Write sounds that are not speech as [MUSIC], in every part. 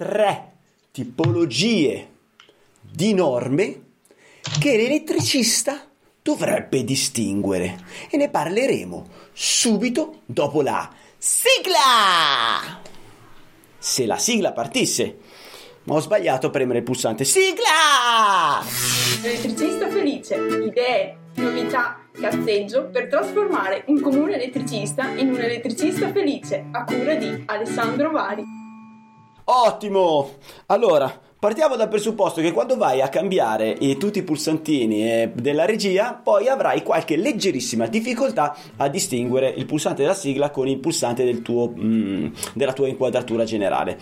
tre tipologie di norme che l'elettricista dovrebbe distinguere e ne parleremo subito dopo la sigla. Se la sigla partisse, ma ho sbagliato a premere il pulsante sigla! Elettricista felice, idee, novità, cazzeggio per trasformare un comune elettricista in un elettricista felice a cura di Alessandro Vari. Ottimo! Allora, Partiamo dal presupposto che quando vai a cambiare eh, tutti i pulsantini eh, della regia, poi avrai qualche leggerissima difficoltà a distinguere il pulsante della sigla con il pulsante del tuo, mm, della tua inquadratura generale.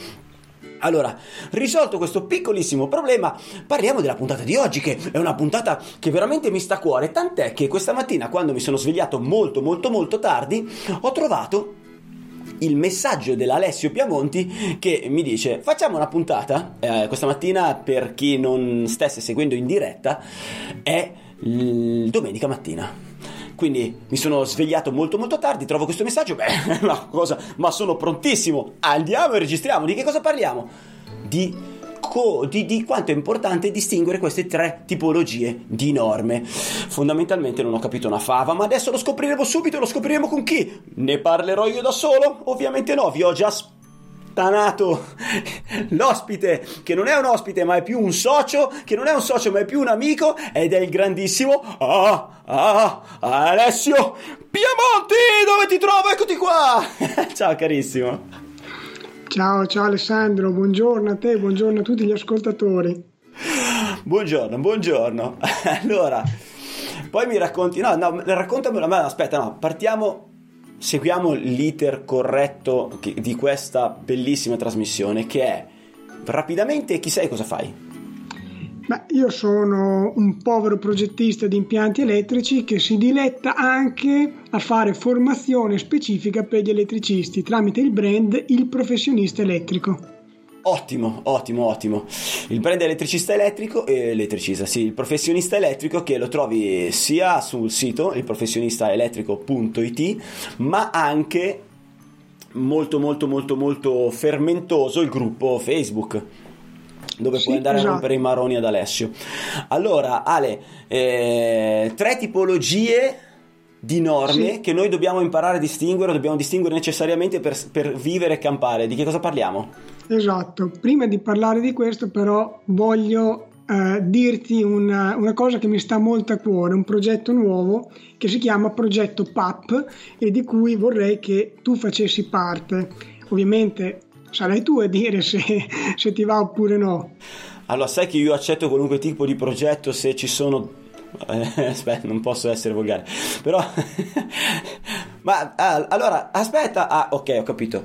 Allora, risolto questo piccolissimo problema, parliamo della puntata di oggi, che è una puntata che veramente mi sta a cuore, tant'è che questa mattina, quando mi sono svegliato molto molto molto tardi, ho trovato il messaggio dell'Alessio Piamonti che mi dice facciamo una puntata eh, questa mattina per chi non stesse seguendo in diretta è l- domenica mattina. Quindi mi sono svegliato molto molto tardi, trovo questo messaggio, beh, [LAUGHS] una cosa, ma sono prontissimo, andiamo e registriamo, di che cosa parliamo? Di co- di, di, quanto è importante distinguere queste tre tipologie di norme. Fondamentalmente non ho capito una fava, ma adesso lo scopriremo subito, lo scopriremo con chi? Ne parlerò io da solo? Ovviamente no, vi ho già stanato [LAUGHS] l'ospite, che non è un ospite ma è più un socio, che non è un socio ma è più un amico, ed è il grandissimo ah, ah, Alessio Piemonti, dove ti trovo? Eccoti qua! [LAUGHS] Ciao carissimo. Ciao, ciao Alessandro, buongiorno a te, buongiorno a tutti gli ascoltatori. Buongiorno, buongiorno. [LAUGHS] Allora, poi mi racconti, no, no, raccontamelo, ma aspetta, no, partiamo, seguiamo l'iter corretto di questa bellissima trasmissione che è rapidamente chi sei cosa fai? Beh, io sono un povero progettista di impianti elettrici che si diletta anche a fare formazione specifica per gli elettricisti tramite il brand Il Professionista Elettrico. Ottimo, ottimo, ottimo. Il brand elettricista elettrico, eh, elettricista, sì, il professionista elettrico che lo trovi sia sul sito ilprofessionistaelettrico.it, ma anche molto molto molto molto fermentoso il gruppo Facebook dove sì, puoi andare esatto. a rompere i maroni ad Alessio. Allora, Ale, eh, tre tipologie di norme sì. che noi dobbiamo imparare a distinguere, dobbiamo distinguere necessariamente per, per, vivere e campare. Di che cosa parliamo? Esatto, prima di parlare di questo però voglio eh, dirti una, una, cosa che mi sta molto a cuore, un progetto nuovo che si chiama Progetto PAP e di cui vorrei che tu facessi parte. Ovviamente sarai tu a dire se, se ti va oppure no. Allora, sai che io accetto qualunque tipo di progetto se ci sono eh, [LAUGHS] aspetta, non posso essere volgare. Però, [LAUGHS] ma ah, allora, aspetta. Ah, ok, ho capito.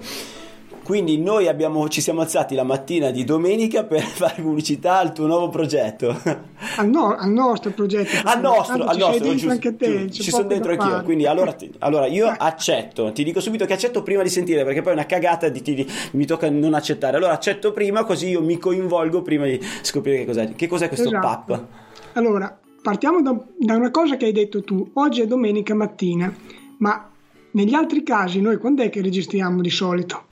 Quindi noi abbiamo, ci siamo alzati la mattina di domenica per [LAUGHS] fare pubblicità al tuo nuovo progetto. [LAUGHS] Al, no, al nostro progetto. Al nostro, al nostro. Giusto, anche te, ci sono dentro anch'io. Quindi allora, ti, allora, io accetto, ti dico subito che accetto prima di sentire perché poi è una cagata di, di, mi tocca non accettare. Allora accetto prima così io mi coinvolgo prima di scoprire che cos'è. Che cos'è questo esatto. PAP? Allora, partiamo da, da una cosa che hai detto tu. Oggi è domenica mattina, ma negli altri casi noi quando è che registriamo di solito?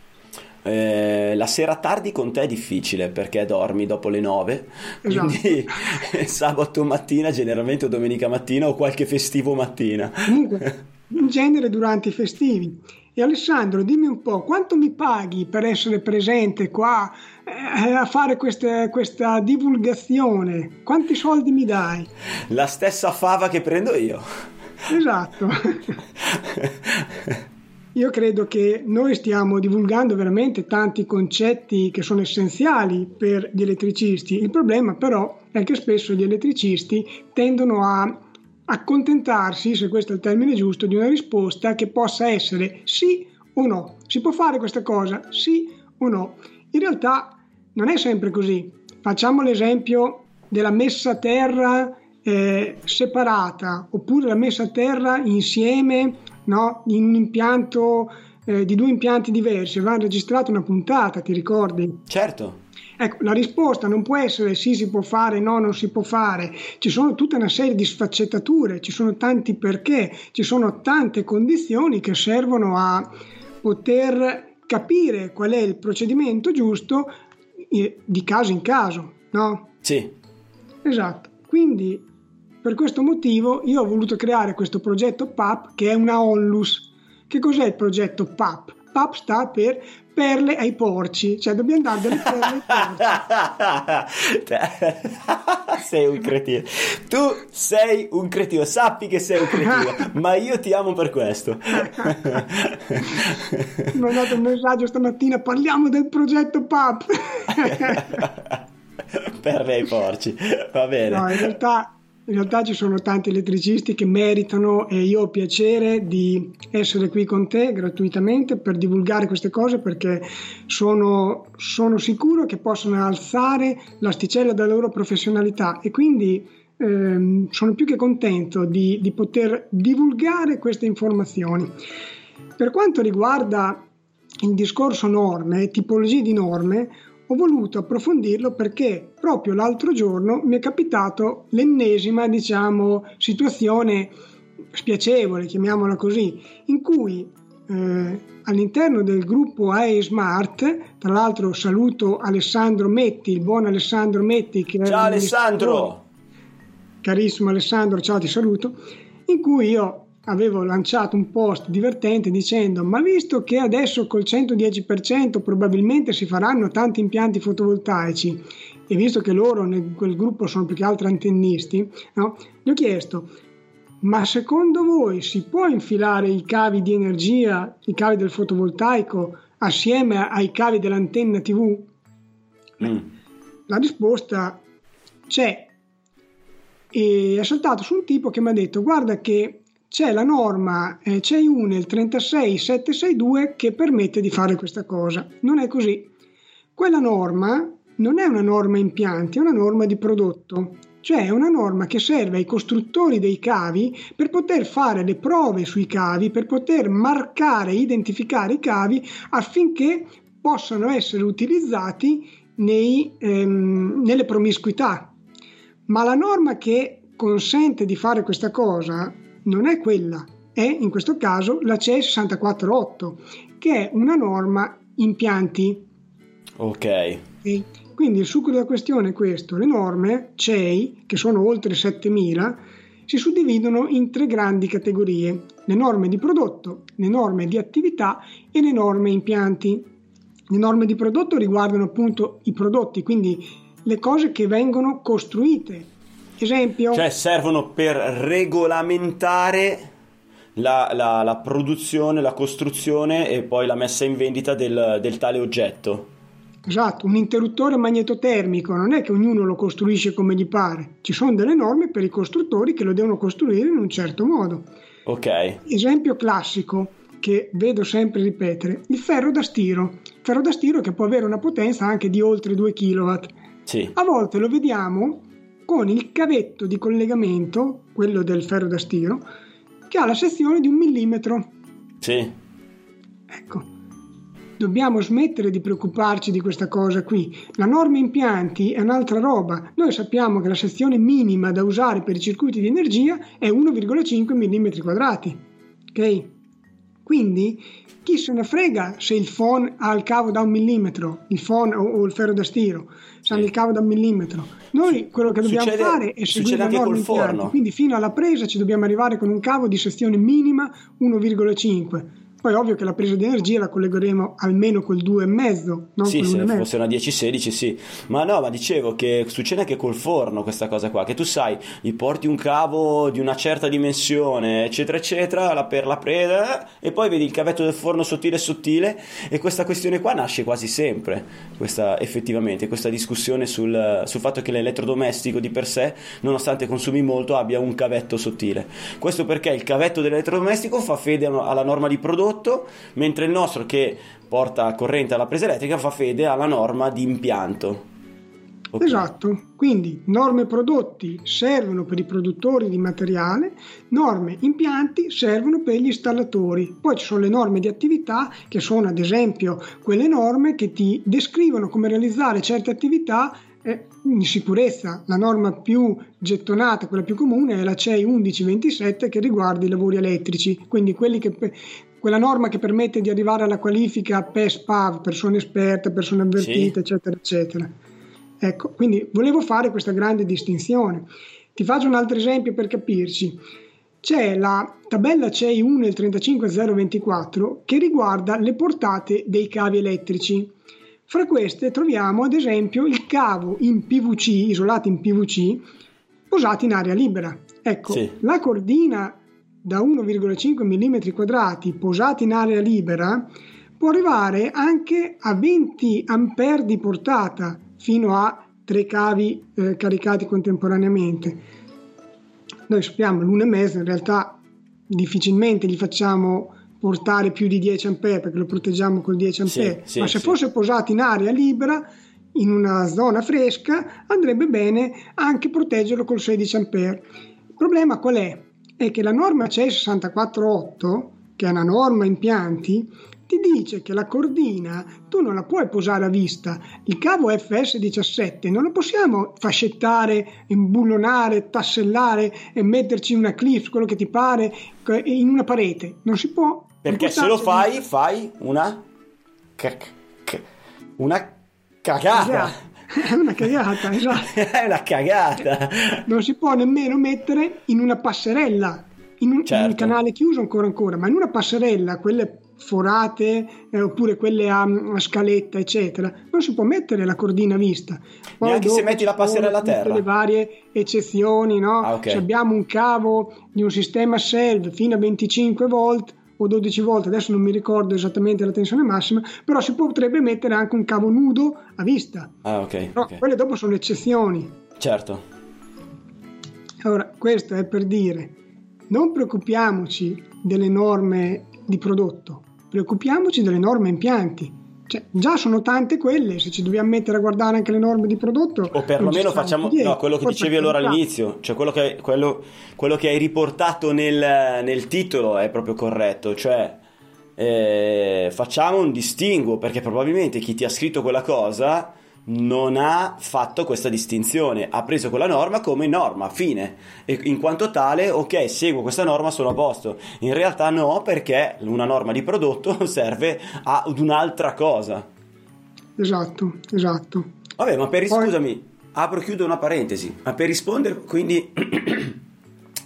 Eh, la sera tardi con te è difficile perché dormi dopo le 9 esatto. quindi [LAUGHS] sabato mattina generalmente o domenica mattina o qualche festivo mattina. Comunque in genere durante i festivi. E Alessandro dimmi un po' quanto mi paghi per essere presente qua eh, a fare questa, questa divulgazione? Quanti soldi mi dai? la stessa fava che prendo io. Esatto [LAUGHS] Io credo che noi stiamo divulgando veramente tanti concetti che sono essenziali per gli elettricisti. Il problema però è che spesso gli elettricisti tendono a accontentarsi, se questo è il termine giusto, di una risposta che possa essere sì o no. Si può fare questa cosa? Sì o no? In realtà non è sempre così. Facciamo l'esempio della messa a terra eh, separata oppure la messa a terra insieme no? in un impianto eh, di due impianti diversi, avevano registrato una puntata, ti ricordi? Certo. Ecco, la risposta non può essere sì si può fare, no non si può fare, ci sono tutta una serie di sfaccettature, ci sono tanti perché, ci sono tante condizioni che servono a poter capire qual è il procedimento giusto di caso in caso, no? Sì. Esatto. Quindi per questo motivo io ho voluto creare questo progetto PAP che è una onlus. Che cos'è il progetto PAP? PAP sta per perle ai porci, cioè dobbiamo dare delle perle ai porci. [LAUGHS] sei un cretino. Tu sei un cretino, sappi che sei un cretino, ma io ti amo per questo. Mi ho dato un messaggio stamattina, parliamo del progetto PAP. [LAUGHS] perle ai porci, va bene. No, in realtà in realtà ci sono tanti elettricisti che meritano e io ho piacere di essere qui con te gratuitamente per divulgare queste cose perché sono, sono sicuro che possono alzare l'asticella della loro professionalità e quindi ehm, sono più che contento di, di poter divulgare queste informazioni. Per quanto riguarda il discorso norme, tipologie di norme, ho voluto approfondirlo perché proprio l'altro giorno mi è capitato l'ennesima, diciamo, situazione spiacevole, chiamiamola così, in cui eh, all'interno del gruppo AE Smart, tra l'altro saluto Alessandro Metti, il buon Alessandro Metti. Che ciao Alessandro! Carissimo Alessandro, ciao ti saluto, in cui io avevo lanciato un post divertente dicendo ma visto che adesso col 110% probabilmente si faranno tanti impianti fotovoltaici e visto che loro nel quel gruppo sono più che altro antennisti, no? gli ho chiesto ma secondo voi si può infilare i cavi di energia, i cavi del fotovoltaico assieme ai cavi dell'antenna TV? Mm. La risposta c'è e è saltato su un tipo che mi ha detto guarda che c'è la norma eh, CEI1 il 36762 che permette di fare questa cosa. Non è così. Quella norma non è una norma impianti, è una norma di prodotto, cioè è una norma che serve ai costruttori dei cavi per poter fare le prove sui cavi, per poter marcare, identificare i cavi affinché possano essere utilizzati nei, ehm, nelle promiscuità. Ma la norma che consente di fare questa cosa non è quella, è in questo caso la CE 648, che è una norma impianti. Ok. E quindi il succo della questione è questo, le norme CEI, che sono oltre 7000, si suddividono in tre grandi categorie, le norme di prodotto, le norme di attività e le norme impianti. Le norme di prodotto riguardano appunto i prodotti, quindi le cose che vengono costruite, Esempio? Cioè servono per regolamentare la, la, la, produzione, la costruzione e poi la messa in vendita del, del tale oggetto. Esatto, un interruttore magnetotermico non è che ognuno lo costruisce come gli pare, ci sono delle norme per i costruttori che lo devono costruire in un certo modo. Ok. Esempio classico che vedo sempre ripetere, il ferro da stiro. Ferro da stiro che può avere una potenza anche di oltre 2 kW. Sì. A volte lo vediamo con il cavetto di collegamento, quello del ferro da stiro, che ha la sezione di un millimetro. Sì. Ecco, dobbiamo smettere di preoccuparci di questa cosa qui. La norma impianti è un'altra roba. Noi sappiamo che la sezione minima da usare per i circuiti di energia è 1,5 mm quadrati. Ok? Quindi chi se ne frega se il phon ha il cavo da un millimetro, il phon o, o il ferro da stiro, se hanno il cavo da un millimetro. Noi quello che dobbiamo succede, fare è seguire la norma impianti, quindi fino alla presa ci dobbiamo arrivare con un cavo di sezione minima 1,5 poi ovvio che la presa di energia la collegheremo almeno col 2,5, non sì, se fosse una 10-16 sì. Ma no, ma dicevo che succede anche col forno questa cosa qua, che tu sai, gli porti un cavo di una certa dimensione, eccetera, eccetera, per la presa, e poi vedi il cavetto del forno sottile sottile, e questa questione qua nasce quasi sempre, questa, effettivamente, questa discussione sul, sul fatto che l'elettrodomestico di per sé, nonostante consumi molto, abbia un cavetto sottile. Questo perché il cavetto dell'elettrodomestico fa fede alla norma di prodotto prodotto, mentre il nostro che porta corrente alla presa elettrica fa fede alla norma di impianto. Okay. Esatto, quindi norme prodotti servono per i produttori di materiale, norme impianti servono per gli installatori. Poi ci sono le norme di attività che sono ad esempio quelle norme che ti descrivono come realizzare certe attività eh, in sicurezza. La norma più gettonata, quella più comune, è la CEI 1127 che riguarda i lavori elettrici, quindi quelli che quella norma che permette di arrivare alla qualifica PES-PAV, persone esperte, persone avvertite, sì. eccetera, eccetera. Ecco, quindi volevo fare questa grande distinzione. Ti faccio un altro esempio per capirci. C'è la tabella CEI 1 il 35024 che riguarda le portate dei cavi elettrici. Fra queste troviamo ad esempio il cavo in PVC, isolato in PVC, posato in aria libera. Ecco, sì. la cordina da 1,5 mm quadrati posata in aria libera può arrivare anche a 20 A di portata fino a tre cavi eh, caricati contemporaneamente. Noi sappiamo l'1,5 in realtà difficilmente gli facciamo portare più di 10 A perché lo proteggiamo col 10 A, sì, sì, ma se sì. fosse posato in aria libera in una zona fresca andrebbe bene anche proteggerlo col 16 A. Il problema qual è? È che la norma CE 648, che è una norma impianti, ti dice che la cordina tu non la puoi posare a vista. Il cavo FS17 non lo possiamo fascettare, imbullonare, tassellare e metterci una clip, quello che ti pare, in una parete. Non si può. Perché se lo fai, fai una... una cagata. È una cagata, [LAUGHS] esatto. È una cagata. Non si può nemmeno mettere in una passerella, in un, certo. in un certo. canale chiuso ancora ancora, ma in una passerella, quelle forate eh, oppure quelle a, a, scaletta eccetera non si può mettere la cordina vista Poi neanche se metti la passerella a terra le varie eccezioni no? Ah, okay. se abbiamo un cavo di un sistema SELV fino a 25 volt o 12 volt adesso non mi ricordo esattamente la tensione massima però si potrebbe mettere anche un cavo nudo a vista ah, okay, però okay. quelle dopo sono eccezioni certo allora questo è per dire non preoccupiamoci delle norme di prodotto preoccupiamoci delle norme impianti. Cioè, già sono tante quelle, se ci dobbiamo mettere a guardare anche le norme di prodotto. O perlomeno facciamo no, quello che dicevi allora all'inizio, cioè quello che, quello, quello che hai riportato nel, nel, titolo è proprio corretto, cioè eh, facciamo un distinguo perché probabilmente chi ti ha scritto quella cosa non ha fatto questa distinzione, ha preso quella norma come norma, fine, e in quanto tale, ok, seguo questa norma, sono a posto. In realtà no, perché una norma di prodotto [LAUGHS] serve ad un'altra cosa. Esatto, esatto. Vabbè, ma per Poi... scusami, apro e chiudo una parentesi, ma per rispondere quindi [CLEARS THROAT]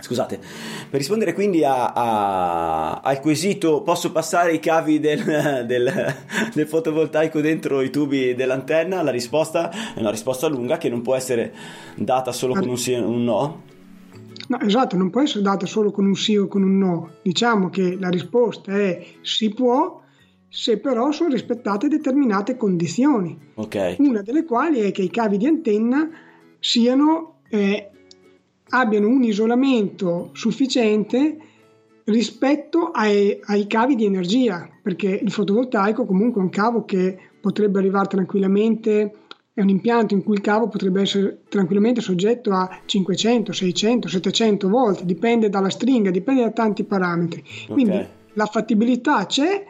Scusate, per rispondere quindi a, a, al quesito posso passare i cavi del, [LAUGHS] del, del, fotovoltaico dentro i tubi dell'antenna, la risposta è una risposta lunga che non può essere data solo con un sì o un no. No, esatto, non può essere data solo con un sì o con un no. Diciamo che la risposta è si può se però sono rispettate determinate condizioni. Okay. Una delle quali è che i cavi di antenna siano eh, abbiano un isolamento sufficiente rispetto ai, ai, cavi di energia, perché il fotovoltaico comunque è un cavo che potrebbe arrivare tranquillamente, è un impianto in cui il cavo potrebbe essere tranquillamente soggetto a 500, 600, 700 volt, dipende dalla stringa, dipende da tanti parametri. Okay. Quindi la fattibilità c'è,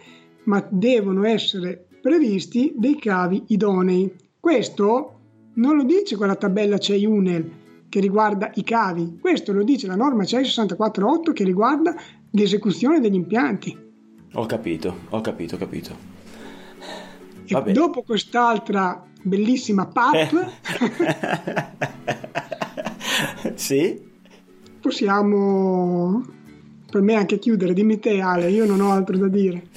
ma devono essere previsti dei cavi idonei. Questo non lo dice quella tabella CEI UNEL, che riguarda i cavi. Questo lo dice la norma CE 648 che riguarda l'esecuzione degli impianti. Ho capito, ho capito, ho capito. E dopo quest'altra bellissima PAP, [LAUGHS] sì? possiamo per me anche chiudere. Dimmi te, Ale, io non ho altro da dire.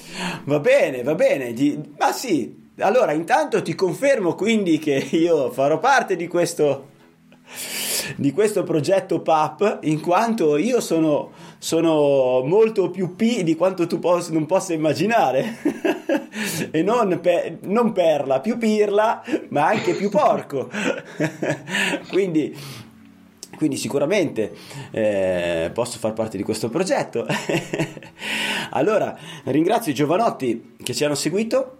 Va bene, va bene. Ma sì, allora intanto ti confermo quindi che io farò parte di questo di questo progetto PAP in quanto io sono, sono molto più P di quanto tu poss- non possa immaginare. [LAUGHS] E non, pe- non perla, più pirla ma anche più porco. [LAUGHS] Quindi quindi sicuramente eh, posso far parte di questo progetto. [LAUGHS] allora, ringrazio i giovanotti che ci hanno seguito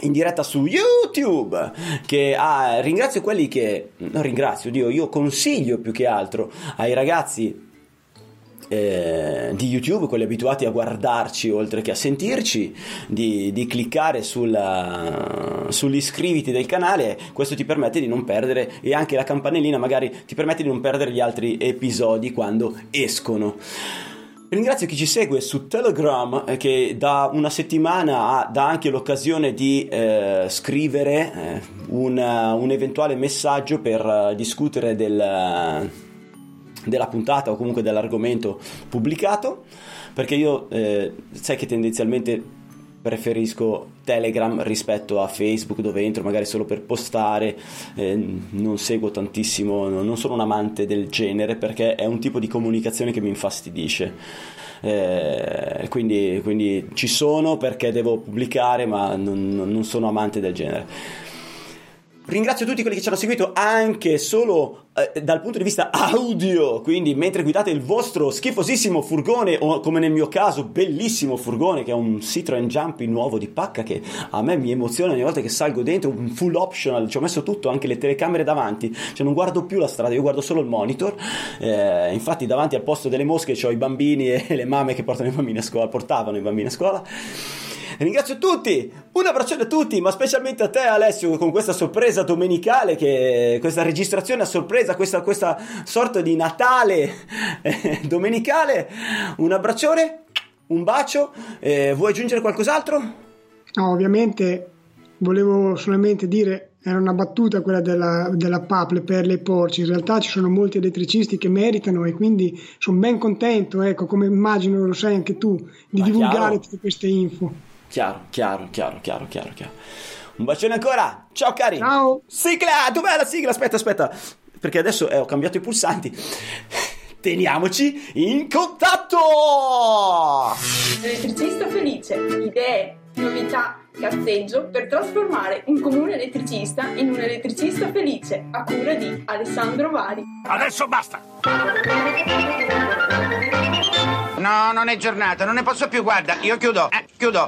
in diretta su YouTube che ah, ringrazio quelli che non ringrazio Dio io consiglio più che altro ai ragazzi eh, di YouTube, quelli abituati a guardarci oltre che a sentirci, di, di cliccare sulla, sull'iscriviti del canale, questo ti permette di non perdere e anche la campanellina magari ti permette di non perdere gli altri episodi quando escono. Ringrazio chi ci segue su Telegram eh, che da una settimana ha, dà anche l'occasione di eh, scrivere eh, un, un, eventuale messaggio per uh, discutere del, della puntata o comunque dell'argomento pubblicato. Perché io eh, sai che tendenzialmente preferisco Telegram rispetto a Facebook dove entro magari solo per postare, eh, non seguo tantissimo, non sono un amante del genere perché è un tipo di comunicazione che mi infastidisce. Eh, quindi, quindi, ci sono perché devo pubblicare ma non, non sono amante del genere. Ringrazio tutti quelli che ci hanno seguito anche solo eh, dal punto di vista audio, quindi mentre guidate il vostro schifosissimo furgone o come nel mio caso bellissimo furgone che è un Citroen Jumpy nuovo di pacca che a me mi emoziona ogni volta che salgo dentro, un full optional, ci ho messo tutto, anche le telecamere davanti, cioè non guardo più la strada, io guardo solo il monitor, eh, infatti davanti al posto delle mosche ho i bambini e [LAUGHS] le mamme che portano i bambini a scuola, portavano i bambini a scuola Ringrazio tutti, un abbraccione a tutti, ma specialmente a te Alessio con questa sorpresa domenicale, che, questa registrazione a sorpresa, questa, questa sorta di Natale eh, domenicale. Un abbraccione, un bacio, eh, vuoi aggiungere qualcos'altro? No, ovviamente volevo solamente dire era una battuta quella della, della PAPLE per le porci. In realtà ci sono molti elettricisti che meritano e quindi sono ben contento, ecco, come immagino lo sai anche tu, di Ma divulgare chiaro. tutte queste info. Chiaro, chiaro, chiaro, chiaro, chiaro, chiaro. Un bacione ancora. Ciao cari. Ciao. Sigla, dov'è la sigla? Aspetta, aspetta. Perché adesso eh, ho cambiato i pulsanti. Teniamoci in contatto! Elettricista felice. Idee, novità, cazzeggio per trasformare un comune elettricista in un elettricista felice a cura di Alessandro Vari. Adesso basta! No, non è giornata, non ne posso più, guarda, io chiudo, eh, chiudo.